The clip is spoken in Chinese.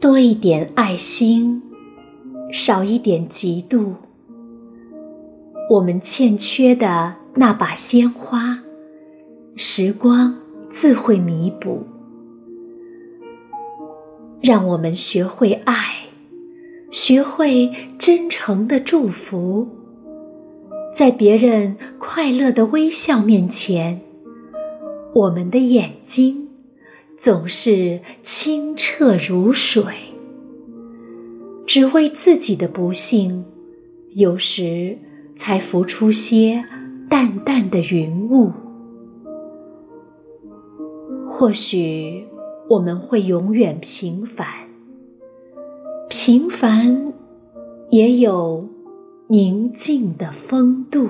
多一点爱心，少一点嫉妒。我们欠缺的那把鲜花，时光自会弥补。让我们学会爱，学会真诚的祝福。在别人快乐的微笑面前，我们的眼睛总是清澈如水。只为自己的不幸，有时才浮出些淡淡的云雾。或许我们会永远平凡，平凡也有。宁静的风度。